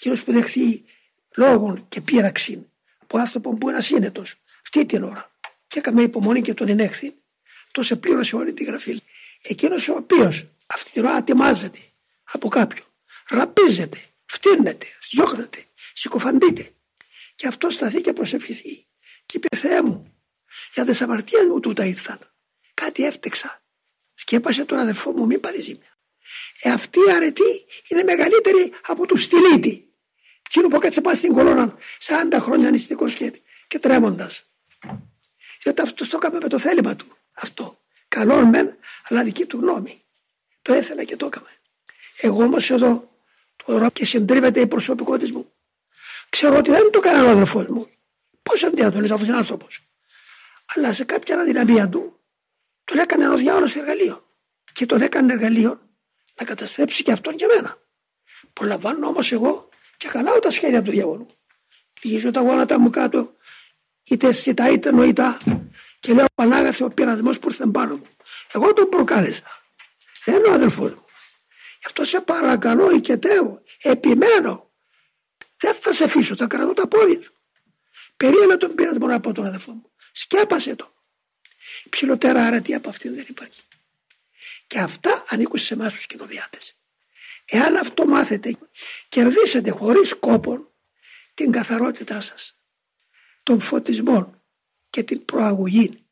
Εκείνο που δεχθεί λόγων και πείραξη από άνθρωπο που είναι ασύνετο, αυτή την ώρα. Και έκαμε υπομονή και τον ενέχθη. Τόσο πλήρωσε όλη τη γραφή. Εκείνος ο οποίος αυτή την ώρα ατιμάζεται από κάποιον, ραπίζεται, φτύνεται, διώχνεται, συκοφαντείται. Και αυτός σταθεί και προσευχηθεί. Και είπε Θεέ μου, για τι αμαρτίε μου τούτα ήρθαν. Κάτι έφτεξα. Σκέπασε τον αδερφό μου, μην πάρει ζήμια. Ε, αυτή η αρετή είναι μεγαλύτερη από τους στυλίτη. Εκείνο που κάτσε πάει στην κολόνα 40 χρόνια νηστικός και, και τρέμοντας. Γιατί αυτός το έκαμε με το θέλημα του. Αυτό. Καλό μεν, αλλά δική του γνώμη. Το έθελα και το έκαμε. Εγώ όμως εδώ τώρα και συντρίβεται η προσωπικότητα μου. Ξέρω ότι δεν το έκανε ο αδερφό μου. Πώς αντιατολίζει αυτό είναι άνθρωπος. Αλλά σε κάποια αδυναμία του τον έκανε ο διάολος εργαλείο. Και τον έκανε εργαλείο να καταστρέψει και αυτόν και μένα. Προλαμβάνω όμως εγώ και χαλάω τα σχέδια του διαβόλου. Λυγίζω τα γόνατα μου κάτω, είτε σιτά είτε νοητά, και λέω Πανάγαθε ο πειρασμός που ήρθε πάνω μου. Εγώ τον προκάλεσα. Δεν είναι ο αδελφός μου. Γι' αυτό σε παρακαλώ, οικετεύω, επιμένω. Δεν θα σε αφήσω, θα κρατώ τα πόδια σου. Περίμενε τον πειρασμό από τον αδελφό μου. Σκέπασε το. Ψηλότερα αρετή από αυτήν δεν υπάρχει. Και αυτά ανήκουν σε εμάς τους κοινοβιάτες. Εάν αυτό μάθετε, κερδίσετε χωρίς κόπο την καθαρότητά σας, τον φωτισμό και την προαγωγή